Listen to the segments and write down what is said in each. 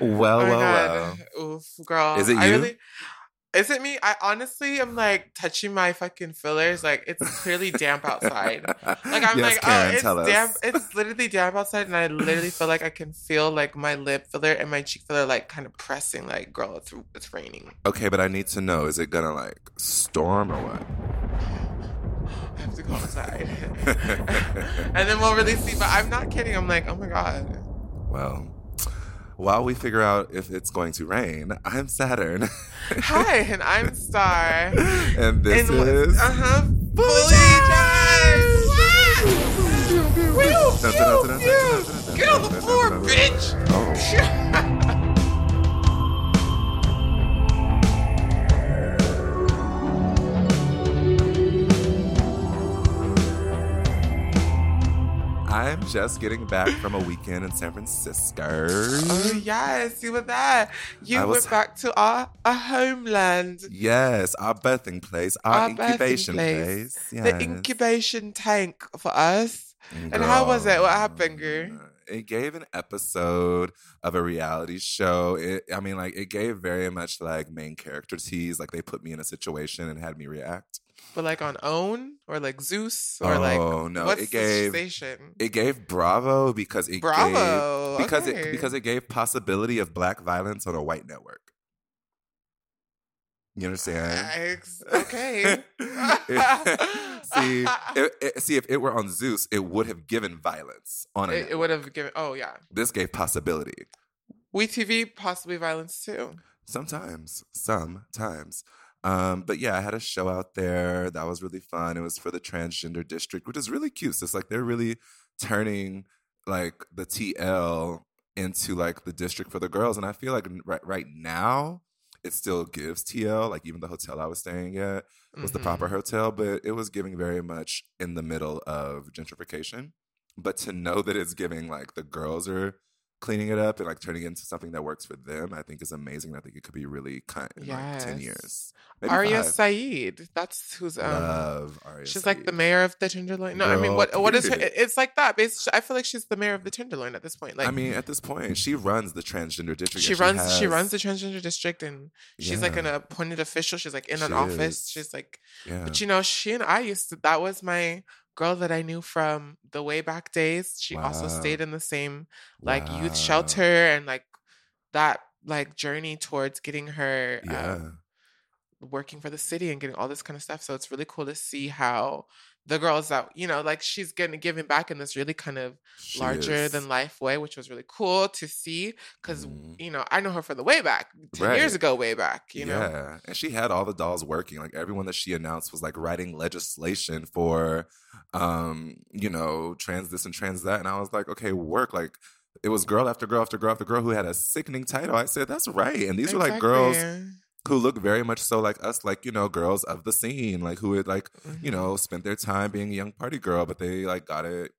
Well, Oh well, well. Oof, girl. Is it I you? really, is it me? I honestly am like touching my fucking fillers. Like it's clearly damp outside. Like I'm Yes, like, oh, Karen, oh, it's tell us. damp. It's literally damp outside, and I literally feel like I can feel like my lip filler and my cheek filler like kind of pressing. Like, girl, it's it's raining. Okay, but I need to know: is it gonna like storm or what? I have to go outside, and then we'll really see. But I'm not kidding. I'm like, oh my god. Well, while we figure out if it's going to rain, I'm Saturn, Hi, and I'm Star. and this and is. uh huh. Fully charged. Get on the floor, bitch. Oh. I'm just getting back from a weekend in San Francisco. Oh yes, you were there. You I was- went back to our, our homeland. Yes, our birthing place, our, Our incubation place. place. The incubation tank for us. And how was it? What happened, girl? It gave an episode of a reality show. It, I mean, like, it gave very much like main character tease. Like, they put me in a situation and had me react. But like on OWN or like Zeus or Oh, like no, what's it gave- station? It gave Bravo because it Bravo, gave because okay. it because it gave possibility of black violence on a white network. You understand? Okay. see, it, it- see, if it were on Zeus, it would have given violence on it. it, it would have given. Oh yeah, This gave possibility. We TV possibly violence too. Sometimes, sometimes. Um, but yeah, I had a show out there that was really fun. It was for the transgender district, which is really cute. So it's like they're really turning like the TL into like the district for the girls. And I feel like right right now it still gives TL. Like even the hotel I was staying at was the Mhm. proper hotel, but it was giving very much in the middle of gentrification. But to know that it's giving like the girls are cleaning it up and like turning it into something that works for them, I think is amazing. I think it could be really kind in like ten years. Maybe Aria five. Sa'id. That's who's um. Love Aria. She's like the mayor of the Tenderloin. No, I mean, what what is her? It's like that. Basically, I feel like she's the mayor of the Tenderloin at this point. Like, I mean, at this point, she runs the transgender district. she and runs she has- runs the transgender district, and she's like an appointed official. She's like in an She office. is. She's like, Yeah. but you know, she and I used to. That was my girl that I knew from the way back days. She also stayed in the same like Wow. youth shelter and like that like journey towards getting her Yeah. um, working for the city and getting all this kind of stuff. So it's really cool to see how the girls that you know, like she's getting giving back in this really kind of She larger is. than life way, which was really cool to see. Because Mhm. you know, I know her from the way back, ten years ago, way back. You know, yeah, and she had all the dolls working. Like everyone that she announced was like writing legislation for, um, you know, trans this and trans that. And I was like, okay, work. Like it was girl after girl after girl after girl who had a sickening title. I said, that's right. And these were like girls Exactly. Who look very much so like us, like you know, girls of the scene, like who had like you Mhm. know spent their time being a young party girl, but they like got it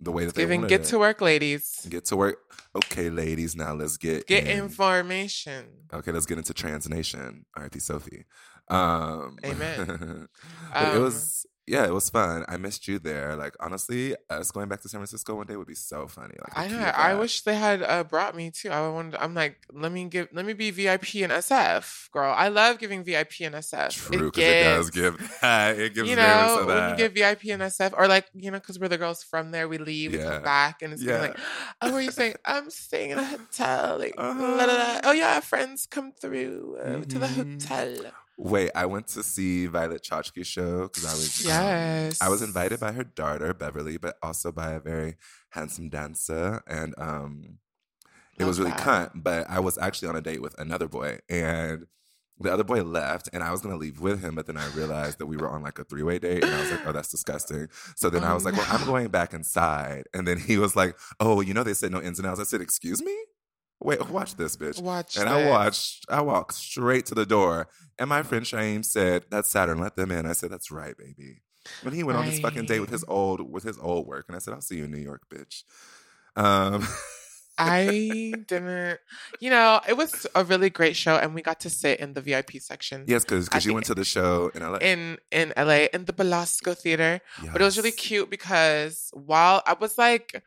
the way that they giving wanted get it. to work, ladies. Get to work. Okay, ladies, now let's get Get in. information. Okay, let's get into Trans Nation. R.I.P. Sophie. Um, Amen. but it Um, was yeah, it was fun. I missed you there. Like honestly, us going back to San Francisco one day would be so funny. Like I know. I wish they had uh, brought me too. I wanted. I'm like, let me give. Let me be VIP and SF, girl. I love giving VIP and SF. True, because it, does give. It gives you know, that. you give VIP and SF, or like, you know, because we're the girls from there, we leave, we come back, and it's yeah. Yeah. like, oh, where are you saying? I'm staying in a hotel. Like, Uh-huh. la, la, la. oh yeah, friends come through uh, to the Mhm. hotel. Wait, I went to see Violet Chachki's show because I was um, I was invited by her daughter Beverly, but also by a very handsome dancer, and um, it was really that. cunt. But I was actually on a date with another boy, and the other boy left, and I was gonna leave with him, but then I realized that we were on like a three way date, and I was like, oh, that's disgusting. So then I Oh, was like, well, I'm going back inside, and then he was like, oh, you know, they said no ins and outs. I said, excuse me. Wait, watch this, bitch. Watch And I watched, I walked straight to the door. And my friend Shaim said, That's Saturn, let them in. I said, That's right, baby. When he went on this fucking date with his old with his old work. And I said, I'll see you in New York, bitch. Um I didn't, you know, it was a really great show, and we got to sit in the VIP section Yes, because At you went to the show in LA. in in LA in the Belasco Theater. But it was really cute because while I was like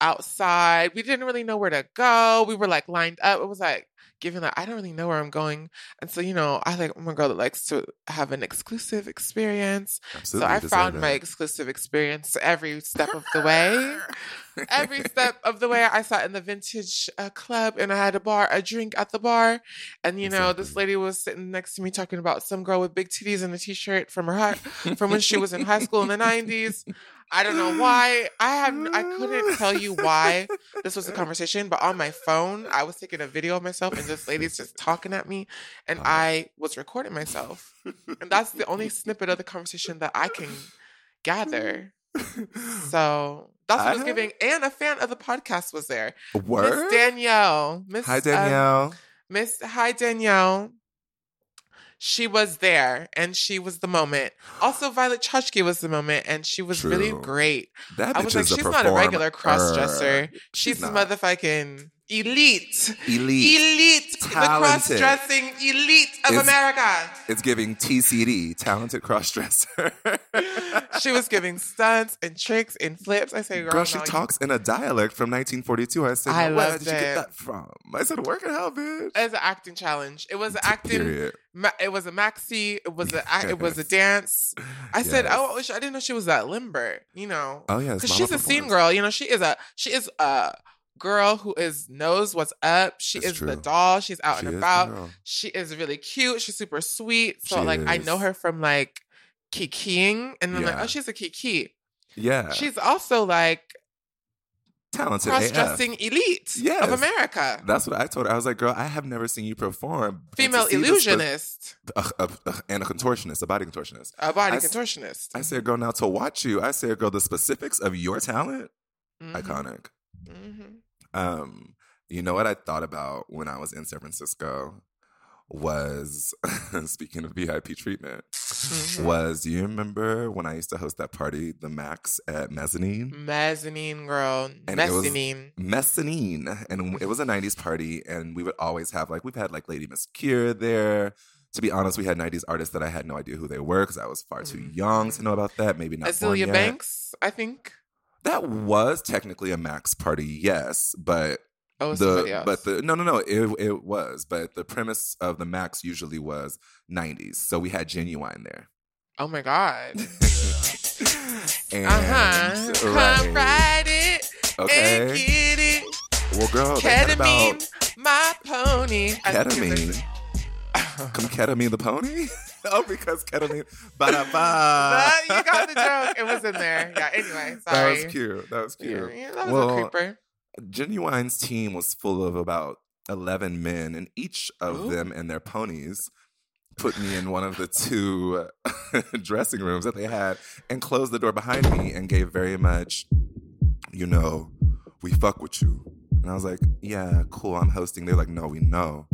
outside, we didn't really know where to go. We were like lined up. It was like given that I don't really know where I'm going, and so you know, I like I'm a girl that likes to have an exclusive experience. Absolutely. so I found my exclusive experience every step of the way. every step of the way i sat in the vintage uh, club and i had a bar a drink at the bar. And you know this lady was sitting next to me talking about some girl with big titties and a t-shirt from her high, from when she was in high school in the 90s i don't know why. I have i couldn't tell you why this was a conversation but on my phone i was taking a video of myself and this lady's just talking at me and Oh. i was recording myself. And that's the only snippet of the conversation that i can gather. So that's what I was giving. And a fan of the podcast was there. Word? Miss Danielle. Miss Hi um, Danielle. Miss Hi Danielle. She was there and she was the moment. Also, Violet Chachki was the moment and she was really True. great. that I was like, is a she's not a regular cross dresser. She's, not. motherfucking elite. elite. Elite. The Talented. cross dressing elite of It's- America. It's giving TCD, talented cross dresser. She was giving stunts and tricks and flips. I say, girl, Girl, she no, you- talks in a dialect from 1942. I said, I "Where did you get that from?" I said, "Work it out, bitch." It was an acting challenge. It was an acting. Ma- it was a maxi. It was a ac- it was a dance. I said, oh, I didn't know she was that limber. You know, Oh yeah, because she's a scene girl. You know, she is a she is a girl who is knows what's up. She It's is the doll. She's out She and about. She is really cute. She's super sweet. So She like, I know her from like kikiing, and I'm like, oh, she's a kiki. Yeah, She's also like talented. cross AF. dressing elite Yes. of America. That's what I told her. I was like, "Girl, I have never seen you perform." Female this- illusionist, Ugh, ugh, ugh, and a contortionist, a body contortionist. a body I s- contortionist. I said, "Girl, now to watch you." I said, "Girl, the specifics of your talent, Mhm. iconic." Mhm. Um, you know what I thought about when I was in San Francisco was speaking of VIP treatment. Mhm. Was you remember when I used to host that party, the Max at Mezzanine? Mezzanine girl. And Mezzanine. Mezzanine, and it was a '90s party, and we would always have like we've had like Lady Miss Kier there. To be honest, we had '90s artists that I had no idea who they were because I was far too Mhm. young to know about that. Maybe not. yet. Banks, I think. That was technically a Max party, yes, but Oh, the but the no no no it it was but the premise of the Max usually was 90s, so we had Ginuwine there. oh my God. and Uh huh. Come right. ride it and okay, get it. well, girl, Ketamine, about my pony. Ketamine. Come ketamine the pony? oh, because ketamine. Ba da ba. You got the joke. It was in there. Yeah. Anyway, sorry. That was cute. That was Yeah, cute. yeah, that was Well, a creeper. Ginuwine's team was full of about 11 men, and each of Ooh. them and their ponies put me in one of the two dressing rooms that they had and closed the door behind me and gave very much, you know, we fuck with you. And I was like, yeah, cool, I'm hosting. They're like, no, we know.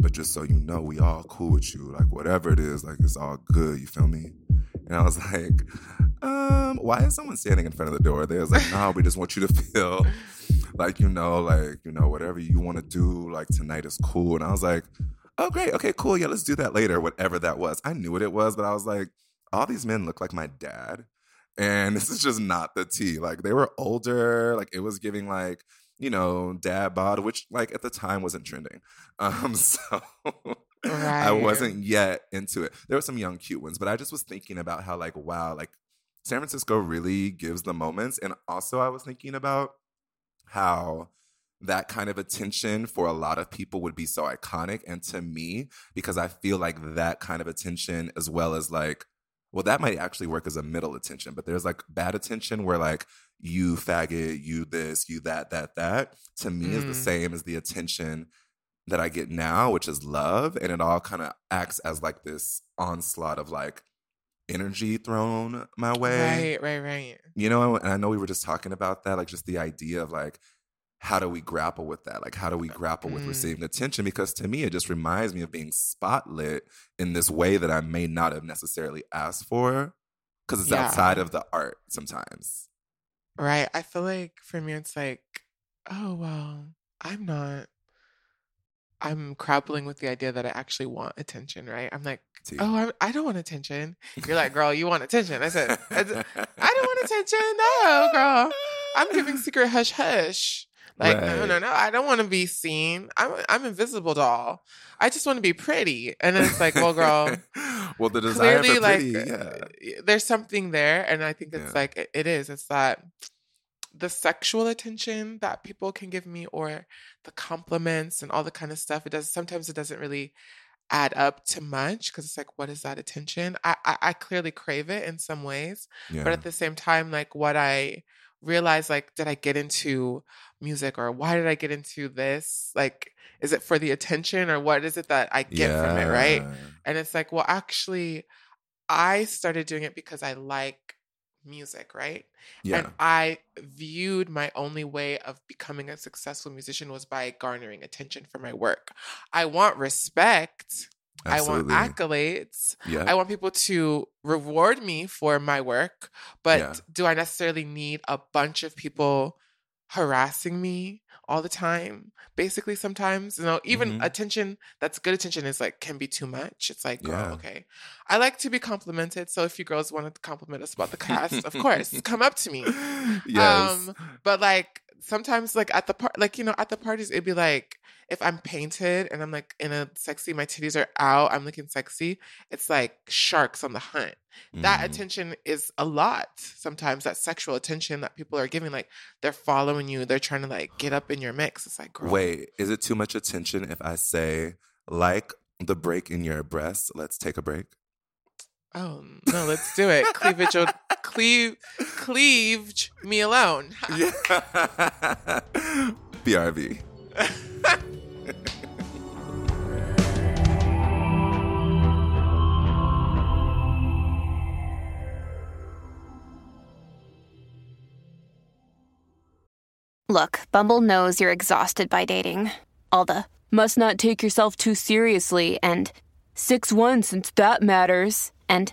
But just so you know, we all cool with you. Like, whatever it is, like, it's all good. You feel me? And I was like, um, why is someone standing in front of the door? They was like, no, we just want you to feel like, you know, like, you know, whatever you want to do, like, tonight is cool. And I was like, oh, great. Okay, cool. Yeah, let's do that later, whatever that was. I knew what it was, but I was like, all these men look like my dad. And this is just not the tea. Like they were older, like it was giving like, you know, dad bod, which like at the time wasn't trending. Um, so Right. I wasn't yet into it. There were some young cute ones, but I just was thinking about how like, wow, like San Francisco really gives the moments. And also I was thinking about how that kind of attention for a lot of people would be so iconic. And to me, because I feel like that kind of attention, as well as like, well, that might actually work as a middle attention, but there's like bad attention where like you faggot, you this, you that, that, that, to me is the Mm. same as the attention that I get now, which is love. And it all kind of acts as like this onslaught of like energy thrown my way. Right, right, right. You know, and I know we were just talking about that, like just the idea of like, how do we grapple with that? Like, how do we grapple with Mm. receiving attention? Because to me, it just reminds me of being spotlit in this way that I may not have necessarily asked for because it's Yeah. outside of the art sometimes. Right. I feel like for me, it's like, oh, well, I'm not, I'm grappling with the idea that I actually want attention, right? I'm like, oh, I, I don't want attention. You're like, girl, you want attention. I said, I don't want attention. No, girl. I'm giving secret hush hush. Like, no, no, no. I don't want to be seen. I'm, I'm invisible doll. I just want to be pretty. And then it's like, well, girl, well, the desire clearly like pretty, uh, yeah. there's something there and i think it's Yeah. like it- it is it's that the sexual attention that people can give me or the compliments and all the kind of stuff it does sometimes it doesn't really add up to much because it's like what is that attention I, I i clearly crave it in some ways yeah. but at the same time like what i realized like did i get into music or why did i get into this like is it for the attention or what is it that i get from it right and it's like, well, actually, I started doing it because I like music, right? Yeah. And I viewed my only way of becoming a successful musician was by garnering attention for my work. I want respect. Absolutely. I want accolades. yeah. I want people to reward me for my work. But Yeah. do I necessarily need a bunch of people harassing me all the time? Basically, sometimes, you know, even Mhm. attention that's good attention is like can be too much. It's like, girl, okay. I like to be complimented. So if you girls wanted to compliment us about the cast, of course, come up to me. yes. Um, but like sometimes like at the part like you know at the parties it'd be like if i'm painted and i'm like in a sexy my titties are out i'm looking sexy it's like sharks on the hunt that Mhm. attention is a lot sometimes that sexual attention that people are giving like they're following you they're trying to like get up in your mix it's like girl, Wait, is it too much attention if I say, like the break in your breast, let's take a break? oh no let's do it cleavage will- cleave cleavage me alone Yeah. BRB. Look, Bumble knows you're exhausted by dating. All the must not take yourself too seriously and 6 1 since that matters. And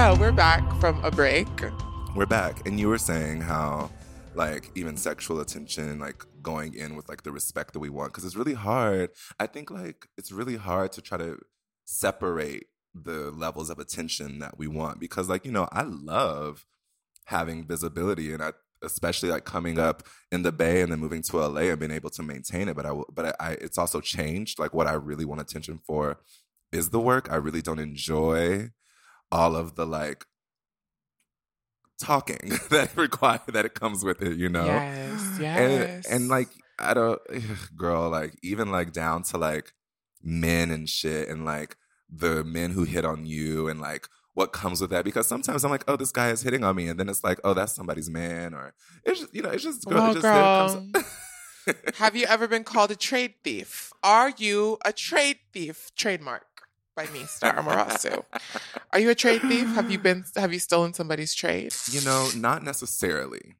So we're back from a break We're back. And you were saying how, like, even sexual attention, like, going in with, like, the respect that we want. Because it's really hard. I think, like, it's really hard to try to separate the levels of attention that we want. Because, like, you know, I love having visibility and I, especially like coming up in the bay and then moving to LA and being able to maintain it but I but I, it's also changed like what I really want attention for is the work I really don't enjoy all of the like talking that require that it comes with it you know yes yes and and like I don't girl like even like down to like men and shit and like the men who hit on you and like what comes with that because sometimes I'm like oh this guy is hitting on me and then it's like oh that's somebody's man or it's just you know it's just girl, Well, it just it girl, comes Have you ever been called a trade thief? Are you a trade thief? Trademark. By me, Star Amerasu. Are you a trade thief? Have you been? Have you stolen somebody's trade? You know, not necessarily.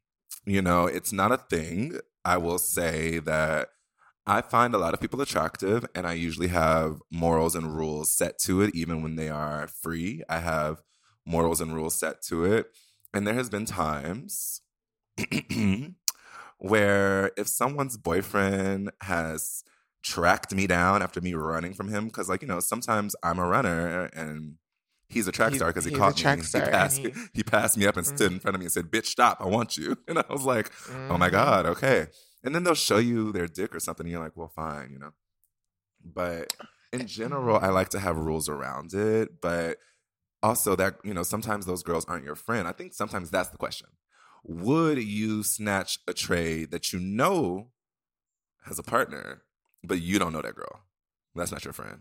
You know, it's not a thing. I will say that I find a lot of people attractive, and I usually have morals and rules set to it, even when they are free. I have morals and rules set to it. And there has been times where if someone's boyfriend has tracked me down after me running from him, because like, you know, sometimes I'm a runner and he's a track star because he caught me. he, passed, he- he passed me up and stood in front of me and said, Bitch, stop, I want you. And I was like, oh my Mhm. God, okay. And then they'll show you their dick or something, and you're like, well, fine, you know. But in general, I like to have rules around it. But also that, you know, sometimes those girls aren't your friend. I think sometimes that's the question. Would you snatch a trade that you know has a partner, but you don't know that girl? That's not your friend.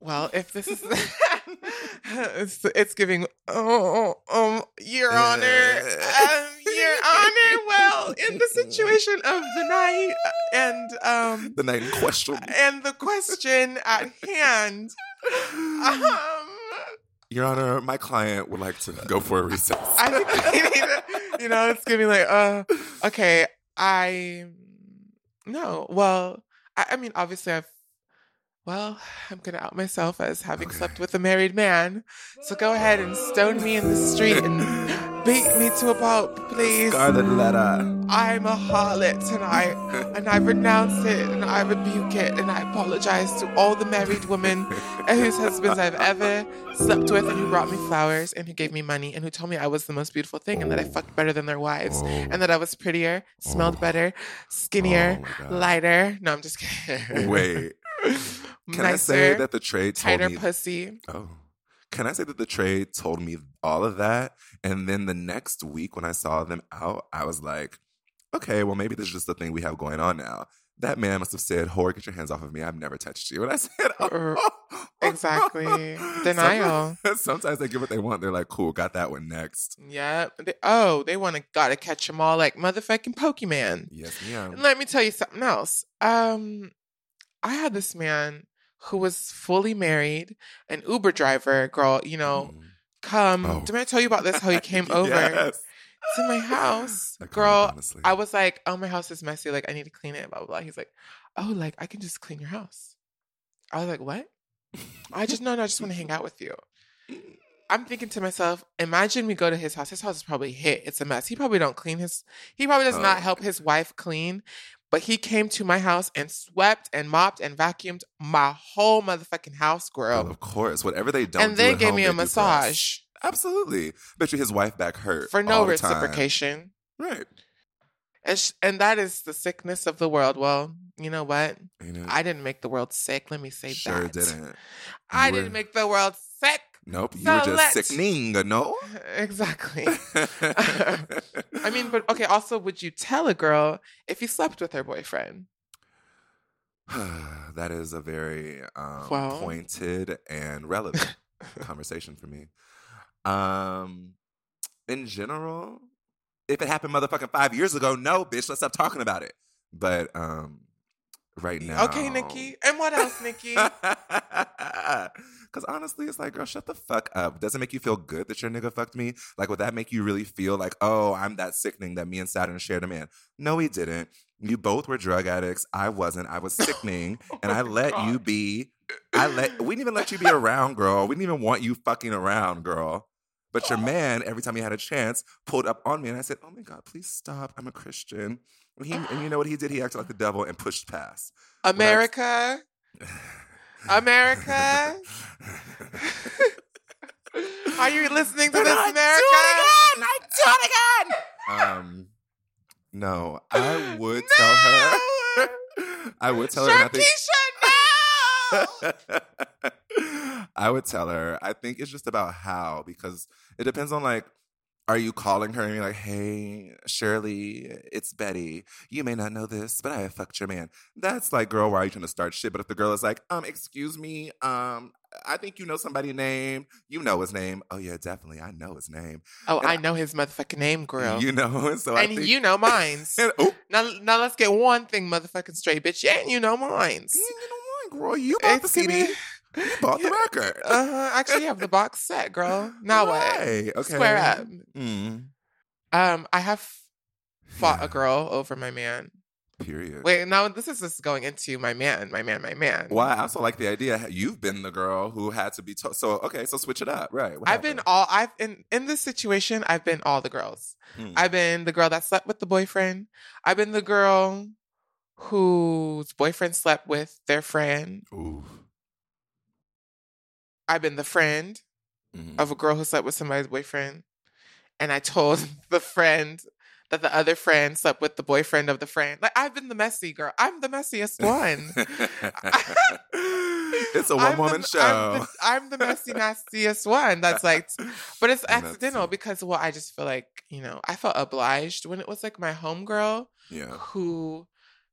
Well, if this is, it's, it's giving. Oh, um, Your Honor, um, Your Honor. Well, in the situation of the night and um The night in question. and the question at hand, um, Your Honor, my client would like to go for a recess. I think we need to, you know, it's giving like, uh, okay, I no, well, I, I mean, obviously, I've. Well, I'm gonna out myself as having Okay. slept with a married man. So go ahead and stone me in the street and beat me to a pulp, please. Scarlet letter. I'm a harlot tonight, and I renounce it, and I rebuke it, and I apologize to all the married women whose husbands I've ever slept with, and who brought me flowers, and who gave me money, and who told me I was the most beautiful thing, and that I fucked better than their wives, and that I was prettier, smelled better, skinnier, Oh lighter. No, I'm just kidding. Wait. Can I say that the trade told tighter me pussy? Oh. Can I say that the trade told me all of that? And then the next week when I saw them out, I was like, okay, well, maybe this is just the thing we have going on now. That man must have said, Whore, get your hands off of me. I've never touched you. And I said, Er, oh. exactly. Denial. Sometimes, sometimes they get what they want. They're like, cool, got that one next. Yep. They, oh, they want to gotta catch them all like motherfucking Pokemon. Yes, ma'am. And let me tell you something else. Um, I had this man who was fully married, an Uber driver, girl. You know, Mm. come. Oh. Did I tell you about this? How he came over Yes. To my house, I girl? honestly. I was like, "Oh, my house is messy. Like, I need to clean it." Blah blah blah. He's like, "Oh, like I can just clean your house." I was like, "What?" I just no, no. I just want to hang out with you. I'm thinking to myself, imagine we go to his house. His house is probably hit. It's a mess. He probably don't clean his. He probably does Oh. not help his wife clean. But he came to my house and swept and mopped and vacuumed my whole motherfucking house, girl. Of course, whatever they don't and do then at gave home, me a massage Absolutely. Bet you his wife back hurt for no all the time. reciprocation. Right. And sh- and that is the sickness of the world. Well, you know what? You know, I didn't make the world sick. Let me say sure that. Sure didn't. I were- didn't make the world sick. Nope. You So were just let's- sickening, no? Exactly. I mean, but okay. Also, would you tell a girl if you slept with her boyfriend? that is a very um, Well. pointed and relevant conversation for me. Um, in general, if it happened motherfucking five years ago, no, bitch, let's stop talking about it. But um, right now, Okay, Nikki. And what else, Nikki? Because honestly, it's like, girl, shut the fuck up. Does it make you feel good that your nigga fucked me? Like, would that make you really feel like, oh, I'm that sickening that me and Saturn shared a man? No, he didn't. You both were drug addicts. I wasn't. I was sickening, and I Oh let God. you be. I let. We didn't even let you be around, girl. We didn't even want you fucking around, girl. But your man, every time he had a chance, pulled up on me, and I said, "Oh my God, please stop. I'm a Christian." And, he, and you know what he did? He acted like the devil and pushed past. America. America. Are you listening to But this, I America? I do it again. Um, no, I would tell her. I would tell her. and I think- no! I would tell her. I think it's just about how because it depends on like, are you calling her and you're like, hey, Shirley, it's Betty. You may not know this, but I have fucked your man. That's like, girl, why are you trying to start shit? But if the girl is like, um, excuse me, um, I think you know somebody's name. You know his name. Oh yeah, definitely. I know his name. Oh, And I know his motherfucking name, girl. You know, and so I and think, you know mines. And, oh, now, now let's get one thing motherfucking straight, bitch. And you know mines. You know mine, girl. you bought the It's giving- CD. You bought the record. Uh huh. Actually, you have the box set, girl. Now Right, what? Okay. Square up. Mm, Um, I have fought Yeah. a girl over my man. period. Wait, now this is just going into my man, my man, my man. Well, I also like the idea you've been the girl who had to be told. So okay, so switch it up, right? I've been all I've in in this situation. I've been all the girls. Hmm. I've been the girl that slept with the boyfriend. I've been the girl whose boyfriend slept with their friend. Ooh. I've been the friend Mhm. of a girl who slept with somebody's boyfriend. And I told the friend that the other friend slept with the boyfriend of the friend. Like I've been the messy girl. I'm the messiest one. it's a one woman show. I'm the, I'm the messy, nastiest one. That's like, but it's accidental because, well, I just feel like, you know, I felt obliged when it was like my homegirl yeah. who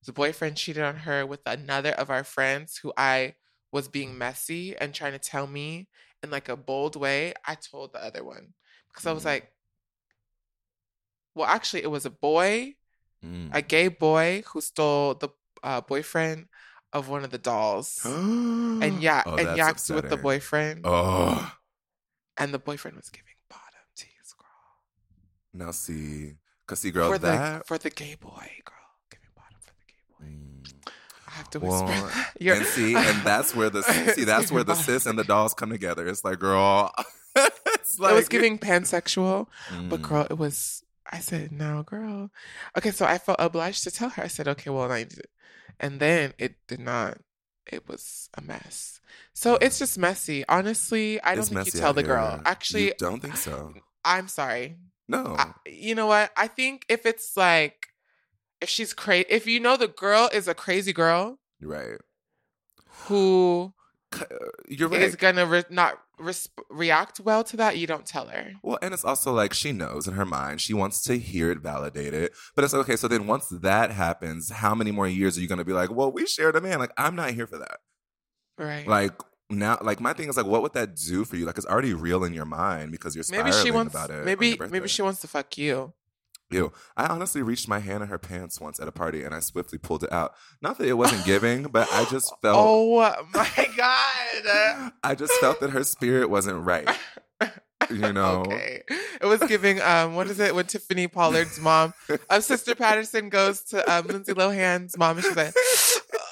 the boyfriend cheated on her with another of our friends who I was being messy and trying to tell me in like a bold way. I told the other one because I was Mhm. like, well, actually, it was a boy, Mm. a gay boy who stole the uh, boyfriend of one of the dolls and yeah, Oh, and yacked with the boyfriend, Oh, and the boyfriend was giving bottom tease, girl, now see, cause see, girl, for that. the for the gay boy, girl, giving bottom for the gay boy. Mm. I have to Well, that. You're- and see, and that's where the see, that's where the sis and the dolls come together. It's like, girl, it's like it was giving pansexual, but Mm. girl, it was. I said, no, girl. Okay, so I felt obliged to tell her. I said, okay, well, I it. And then it did not. It was a mess. So it's just messy. Honestly, I don't It's think you tell the girl. here. You Actually, don't think so? I'm sorry. No. I, you know what? I think if it's like, if she's crazy, if you know the girl is a crazy girl right. who uh, You're is gonna re- not res- react well to that, you don't tell her. Well, and it's also like she knows in her mind she wants to hear it validated. But it's okay. So then once that happens, how many more years are you going to be like, well, we shared a man? Like, I'm not here for that. Right. Like, now, like, my thing is like, what would that do for you? Like, it's already real in your mind because you're spiraling maybe she wants. about it. Maybe maybe she wants to fuck you. Ew. I honestly reached my hand in her pants once at a party and I swiftly pulled it out. Not that it wasn't giving, but I just felt. Oh my god. I just felt that her spirit wasn't right. You know. Okay. It was giving um what is it when Tiffany Pollard's mom of Sister Patterson goes to um Lindsay Lohan's mom and she's like,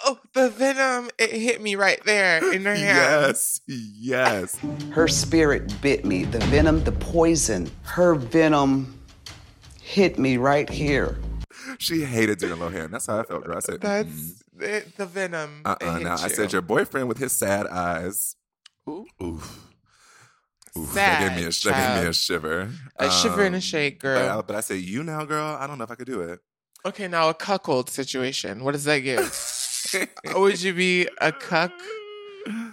Oh, the venom, it hit me right there in her hand. Yes, yes. Her spirit bit me. The venom, the poison, her venom hit me right here. She hated Dina Lohan. That's how I felt, girl. I said, That's mm, it, the venom. uh it uh hit Now, I said, your boyfriend with his sad eyes. Ooh. Oof. Oof. That gave me a, Sad that gave me a shiver. A shiver and a Um, shake, But I, girl. but I say, you now, girl, I don't know if I could do it. Okay, now a cuckold situation. What does that give? Would you be a cuck?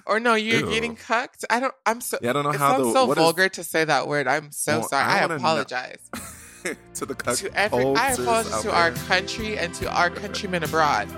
Or no, you're Ew. getting cucked? I don't I'm so Yeah, I don't know it how sounds the- so what is- vulgar to say that word. I'm so Well, sorry. I I, wanna know- apologize. to the country. to every I apologize to our country and to our countrymen abroad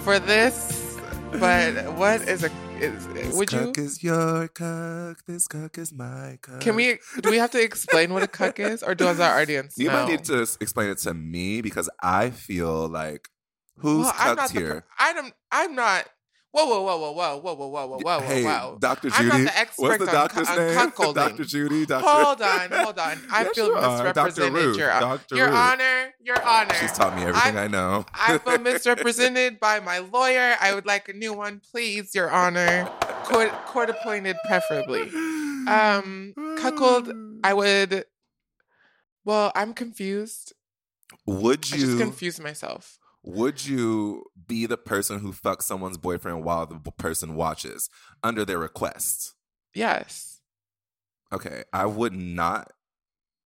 for this. But what is a is This would you cuck is your cuck. This cuck is my cuck. can we do we have to explain what a cuck is or does our audience You know? might need to explain it to me because I feel like who's well, I'm cucked not the, here? I'm I'm not Whoa, whoa, whoa, whoa, whoa, whoa, whoa, whoa, whoa, whoa, hey, whoa. Dr. I'm Judy. not the expert What's the doctor's on name? cuckolding. Dr. Judy. Dr. Hold on, hold on. I Yes, feel you are. Dr. misrepresented. Ruth. Your, Dr. your Ruth. honor, your honor. She's taught me everything I, I- know. I feel misrepresented by my lawyer. I would like a new one, please, Your Honor. Court, court appointed, preferably. Um, cuckold. I would. Well, I'm confused. Would you? I just confused myself. Would you be the person who fucks someone's boyfriend while the person watches under their request? Yes. Okay, I would not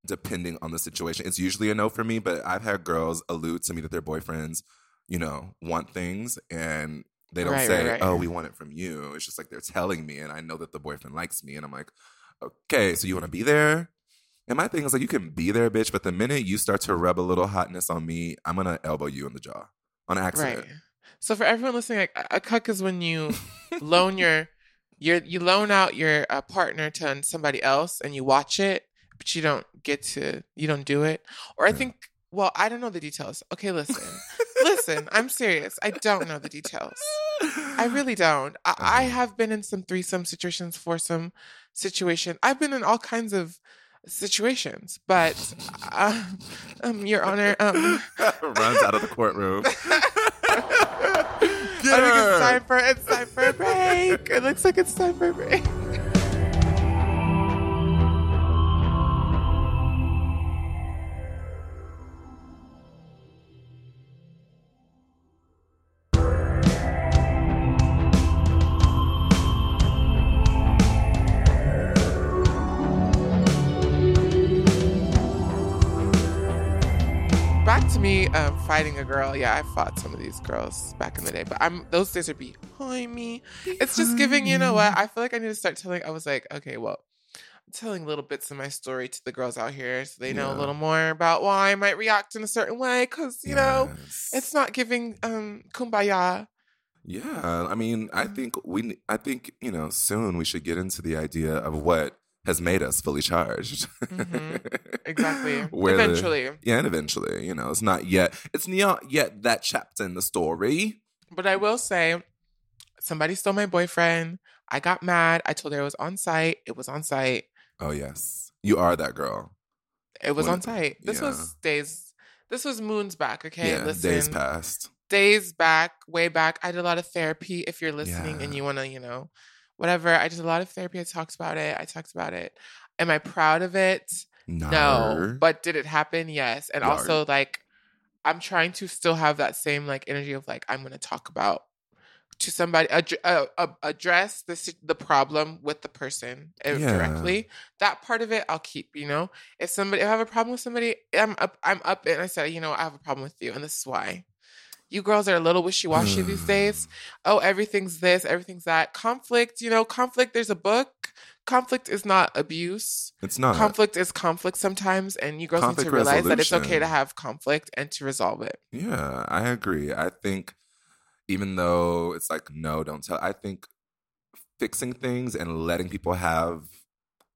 depending on the situation. It's usually a no for me, but I've had girls allude to me that their boyfriends, you know, want things and they don't Right, say, right, right. "Oh, we want it from you." It's just like they're telling me and I know that the boyfriend likes me and I'm like, "Okay, so you want to be there?" And my thing is like, you can be there, bitch, but the minute you start to rub a little hotness on me, I'm gonna elbow you in the jaw on accident. Right. So for everyone listening, like, a cuck is when you loan your your you loan out your uh, partner to somebody else and you watch it, but you don't get to you don't do it. Or I Yeah. think well, I don't know the details. Okay, listen. listen, I'm serious. I don't know the details. I really don't. I, I Uh-huh. have been in some threesome situations, foursome situation. I've been in all kinds of situations, but uh, um, Your Honor, um, Runs out of the courtroom. I think it's time for it's time for a break. It looks like it's time for a break. Um, fighting a girl. Yeah, I fought some of these girls back in the day, but I'm those days are behind me. It's just giving, you know what? I feel like I need to start telling. I was like, okay, well, I'm telling little bits of my story to the girls out here so they know a little more about why I might react in a certain way. Because you know, it's not giving um kumbaya. Yeah, I mean, I think we, I think you know, soon we should get into the idea of what has made us fully charged. Mhm. Exactly. Where the- Eventually. yeah, and eventually, you know, it's not yet. It's not yet that chapter in the story. But I will say, somebody stole my boyfriend. I got mad. I told her it was on site. It was on site. Oh yes, you are that girl. It was When- on site. This yeah. was days. This was moons back. Okay, yeah, listen. days past. Days back, way back. I did a lot of therapy. If you're listening and you want to, you know, whatever. I did a lot of therapy. I talked about it. I talked about it. Am I proud of it? No. Nar. But did it happen? Yes. And Yar. also, like, I'm trying to still have that same like energy of like I'm going to talk about to somebody ad- uh, uh, address the the problem with the person uh, Yeah. directly. That part of it I'll keep. You know, if somebody if I have a problem with somebody, I'm up. I'm up and I said, you know, I have a problem with you, and this is why. You girls are a little wishy washy these hmm. days. Oh, everything's this, everything's that. Conflict, you know, conflict. There's a book. Conflict is not abuse it's not. conflict is conflict sometimes and you girls need to realize that it's okay to have conflict and to resolve it Yeah, I agree. I think even though it's like no, don't tell. I think fixing things and letting people have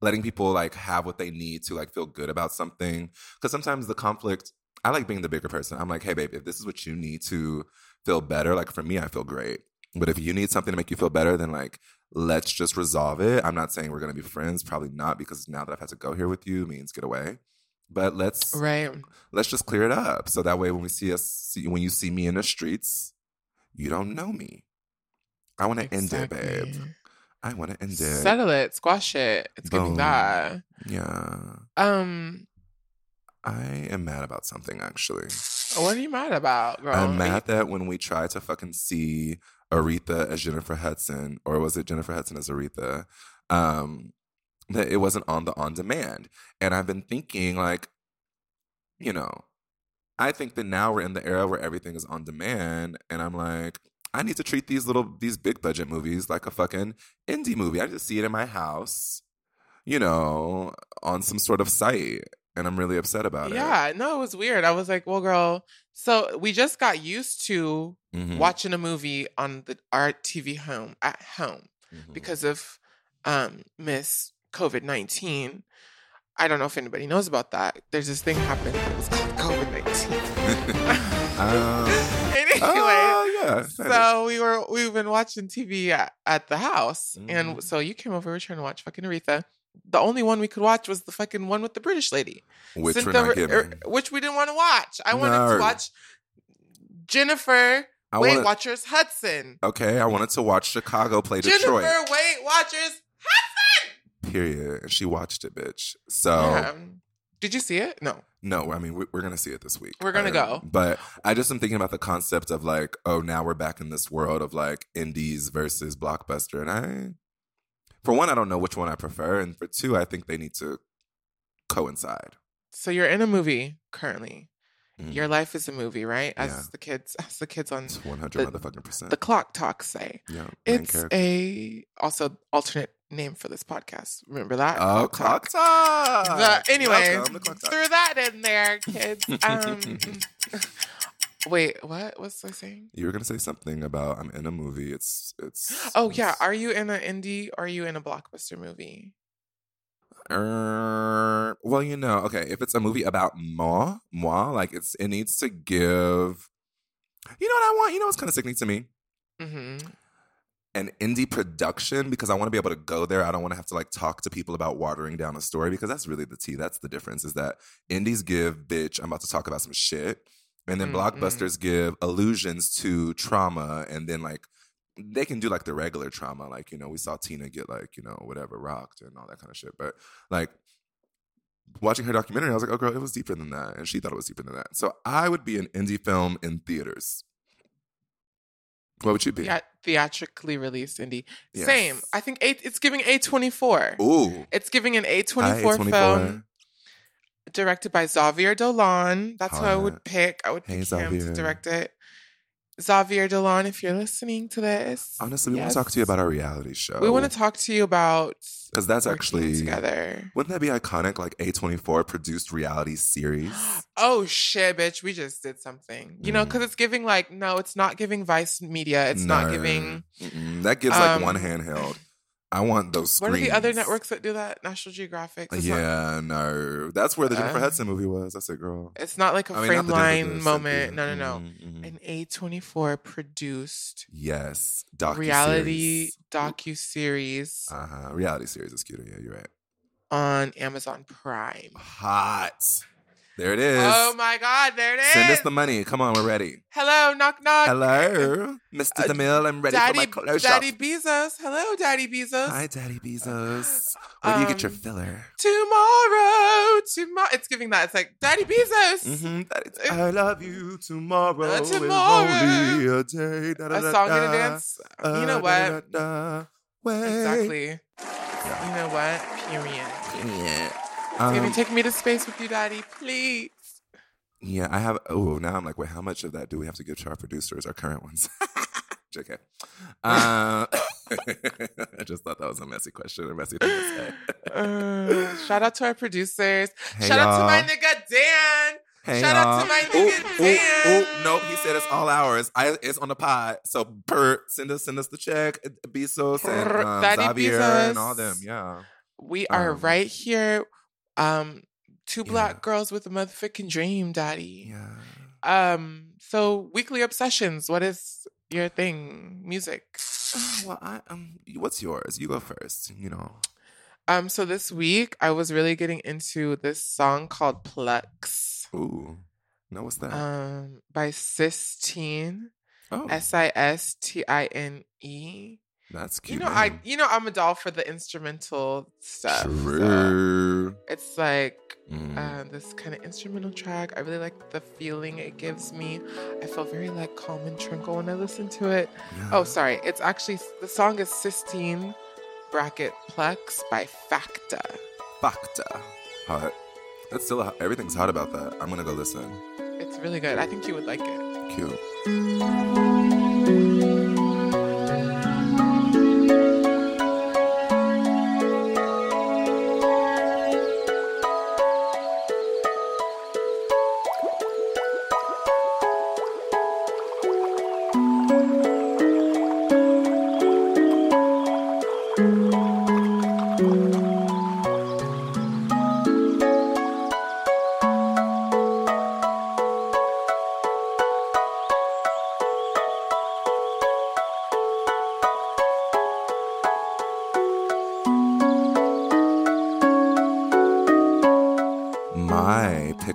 letting people like have what they need to like feel good about something because sometimes the conflict I like being the bigger person. I'm like, "Hey babe, if this is what you need to feel better, like for me I feel great. But if you need something to make you feel better, then like let's just resolve it. I'm not saying we're going to be friends, probably not because now that I've had to go here with you means get away. But let's right let's just clear it up so that way when we see us see, when you see me in the streets you don't know me i want to end it babe i want to end it settle it squash it it's giving Boom. that yeah um i am mad about something actually. What are you mad about girl? I'm mad that when we tried to fucking see aretha as jennifer hudson or was it jennifer hudson as aretha um that it wasn't on the on demand. And i've been thinking like you know I think that now we're in the era where everything is on demand, and I'm like, I need to treat these little these big budget movies like a fucking indie movie. I just see it in my house, you know, on some sort of site, and I'm really upset about it. yeah no it was weird i was like well girl so we just got used to. Mhm, watching a movie on the our tv home at home mhm. because of um miss covid-19 i don't know if anybody knows about that there's this thing happened it was called covid-19 Um, anyway oh, yeah. so we were we've been watching tv at, at the house Mhm. and so you came over we were trying to watch fucking aretha the only one we could watch was the fucking one with the british lady which we're not er- which we didn't want to watch i wanted No. to watch jennifer I weight wanna- watchers hudson Okay, I wanted to watch Chicago play jennifer Detroit. Jennifer Weight watchers Hudson. Period. And she watched it, bitch. So. Yeah. Did you see it? No. No, I mean we- we're gonna see it this week. We're gonna Um, go. but I just am thinking about the concept of like, oh, now we're back in this world of like indies versus blockbuster, and I, for one, I don't know which one I prefer, and for two, I think they need to coincide. So you're in a movie currently. Mhm. Your life is a movie, right? As Yeah. the kids, as the kids on one hundred the- motherfucking percent. the clock talks say. Yeah, It's character. a also alternate name for this podcast. Remember that? oh, clock talk. The, anyway, Welcome to Clock Talk. threw that in there, kids. Um, wait, what was I saying? You were gonna say something about I'm in a movie. It's it's. Oh yeah, are you in an indie or are you in a blockbuster movie? Er, well, you know, okay, if it's a movie about moi, moi, like it's it needs to give. You know what I want? You know what's kind of sickening to me? Mm-hmm. An indie production because I want to be able to go there. I don't want to have to like talk to people about watering down a story because that's really the tea. That's the difference. Is that indies give bitch. I'm about to talk about some shit, and then Mm-mm. blockbusters give allusions to trauma, and then like they can do like the regular trauma, like you know we saw Tina get like you know whatever rocked and all that kind of shit. But like watching her documentary, I was like, oh girl, it was deeper than that, and she thought it was deeper than that. So I would be an indie film in theaters. What would you be? Yeah, theatrically released indie. Yes. Same. I think eight, it's giving A24. Ooh, It's giving an A24 A24. film directed by Xavier Dolan. That's who I would pick. I would Hey, pick him to Xavier. direct it. Xavier Dolan, if you're listening to this, Honestly, we want to talk to you about our reality show. We want to talk to you about because that's actually together. Wouldn't that be iconic? Like A twenty four produced reality series. Oh shit, bitch! We just did something. You know, Mm. because it's giving like no, it's not giving Vice Media. It's not giving. Mm-mm. That gives like Um, one handheld. I want those. What are the other networks that do that? National Geographic. It's not- Yeah, no, that's where the Jennifer Uh, Hudson movie was. That's it, girl. it's not like a I mean, frame not line moment. No, no, no. Mhm, mhm. An A24 produced Yes, docu reality docu series Uh huh. Reality series is cute. Yeah, you're right. on Amazon Prime. Hot. There it is. Oh my God! There it is. Send us the money. Come on, we're ready. Hello, knock knock. Hello, Mr. Uh, DeMille. I'm ready Daddy, for my close Daddy Bezos. Hello, Daddy Bezos. Hi, Daddy Bezos. Where do you get your Um, filler? Tomorrow, tomorrow. It's giving that. It's like Daddy Bezos. Mm-hmm. That is, I love you tomorrow. Uh, tomorrow. only a day. Da, da, A da, song and a dance. Uh, you know what? da, da, da. Exactly. You know what? Period. Period. Yeah. Can you Um, take me to space with you, Daddy? Please. yeah, I have. Oh, now I'm like, wait, how much of that do we have to give to our producers, our current ones? JK. Uh, I just thought that was a messy question, a messy thing to say. Uh, shout out to our producers. Hey, shout out to my nigga Dan. Hey, Shout out to my Ooh, nigga ooh, Dan. ooh, nope, he said it's all ours. I, it's on the pod. So Bert, send us send us the check. Bezos and um, Xavier Bezos. and all them. Yeah. We are Um, right here. Um, two black yeah. girls with a motherfucking dream, Daddy. Yeah. Um, so weekly obsessions. What is your thing? Music. Well, I um, what's yours? You go first. You know. Um, so this week I was really getting into this song called Plex. Ooh. No, what's that? Um, by Sistine. oh, S I S T I N E. that's cute. You know, I you know I'm a doll for the instrumental stuff. so True. it's like Mm. uh, this kind of instrumental track. I really like the feeling it gives me. I feel very like calm and tranquil when I listen to it. Yeah. Oh, sorry. It's actually the song is Sistine bracket Plex by Facta. Facta. Hot. That's still hot. everything's hot about that. I'm gonna go listen. It's really good. I think you would like it. Cute.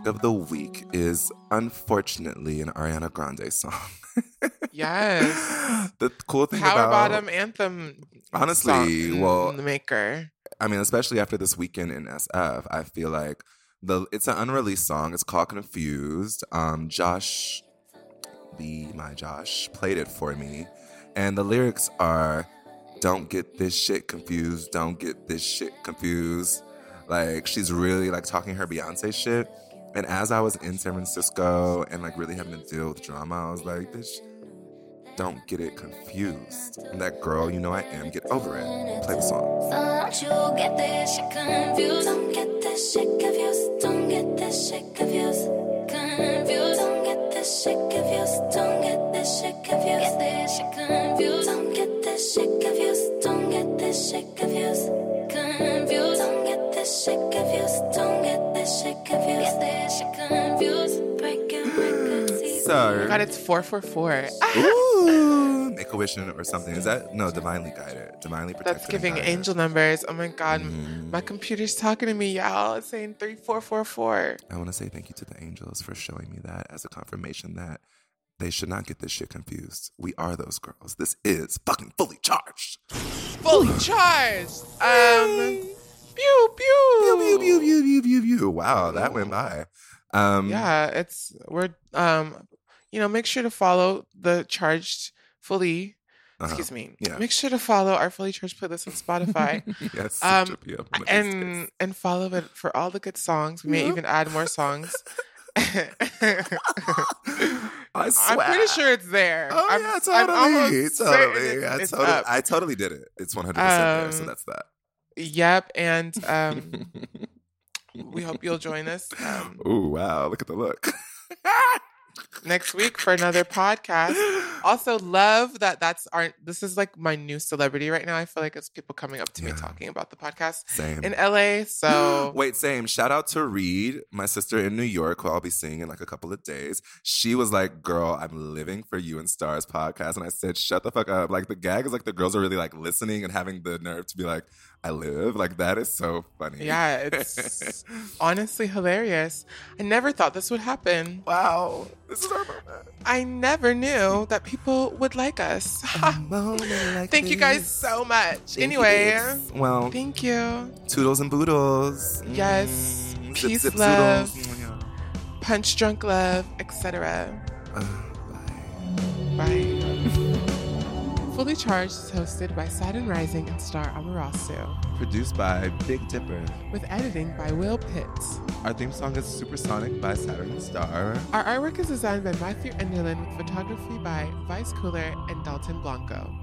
Of the week is unfortunately an Ariana Grande song. Yes. the cool thing Power about bottom anthem. Honestly, well, the maker. I mean, especially after this weekend in SF, I feel like the it's an unreleased song. It's called Confused. Um, Josh, the my Josh, played it for me, and the lyrics are, "Don't get this shit confused. Don't get this shit confused." Like she's really like talking her Beyonce shit. And as I was in San Francisco and like really having to deal with drama, I was like, "Bitch, don't get it confused." And that girl, you know I am. Get over it. Play the song. Don't you get this shit confused? Don't get this shit confused. Don't get this shit confused. Confused. Don't get this shit confused. Don't get this shit confused. Get this shit confused. Don't get this shit confused. Don't get this shit confused. Confused. Don't get this shit Oh my god, it's 444. Ooh, make a wish or something. Is that no divinely guided, divinely protected? That's giving angel numbers. Oh my God. Mhm. My computer's talking to me, y'all. It's saying 3444. I want to say thank you to the angels for showing me that as a confirmation that they should not get this shit confused. We are those girls. This is fucking fully charged. Fully charged. Um, pew, pew. Pew, pew, pew, pew, pew, pew, pew. Wow, that went by. Um, Yeah, it's, we're, um, you know, make sure to follow the charged fully. uh-huh. Excuse me. Yeah. Make sure to follow our fully charged playlist on Spotify. yes. Um, it'll be up one of these and and follow it for all the good songs. We may even add more songs. I I'm pretty sure it's there. Oh I'm, yeah, totally, totally. I totally. I totally did it. It's 100 percent there. So Um, that's that. Yep, and um, we hope you'll join us um, Ooh, wow! Look at the look. Next week for another podcast. Also, love that that's our. This is like my new celebrity right now. I feel like it's people coming up to me talking about the podcast Same. in LA. So Wait, same. Shout out to Reed, my sister in New York, who I'll be seeing in like a couple of days. She was like, "Girl, I'm living for you and Stars podcast," and I said, "Shut the fuck up!" Like the gag is like the girls are really like listening and having the nerve to be like, "I live." Like that is so funny. yeah, it's honestly hilarious. I never thought this would happen. wow. This is our moment. I never knew that people would like us. Thank you guys so much. anyway, well, thank you. toodles and boodles. Yes. Mm, Peace, zip, zip, love. Punch drunk love, etc. Uh, bye. Bye. Fully Charged is hosted by Saturn Rising and Star Amerasu, Produced by Big Dipper. with editing by Will Pitts. Our theme song is Supersonic by Saturn Star. Our artwork is designed by Matthew Enderlin with photography by Vice Cooler and Dalton Blanco.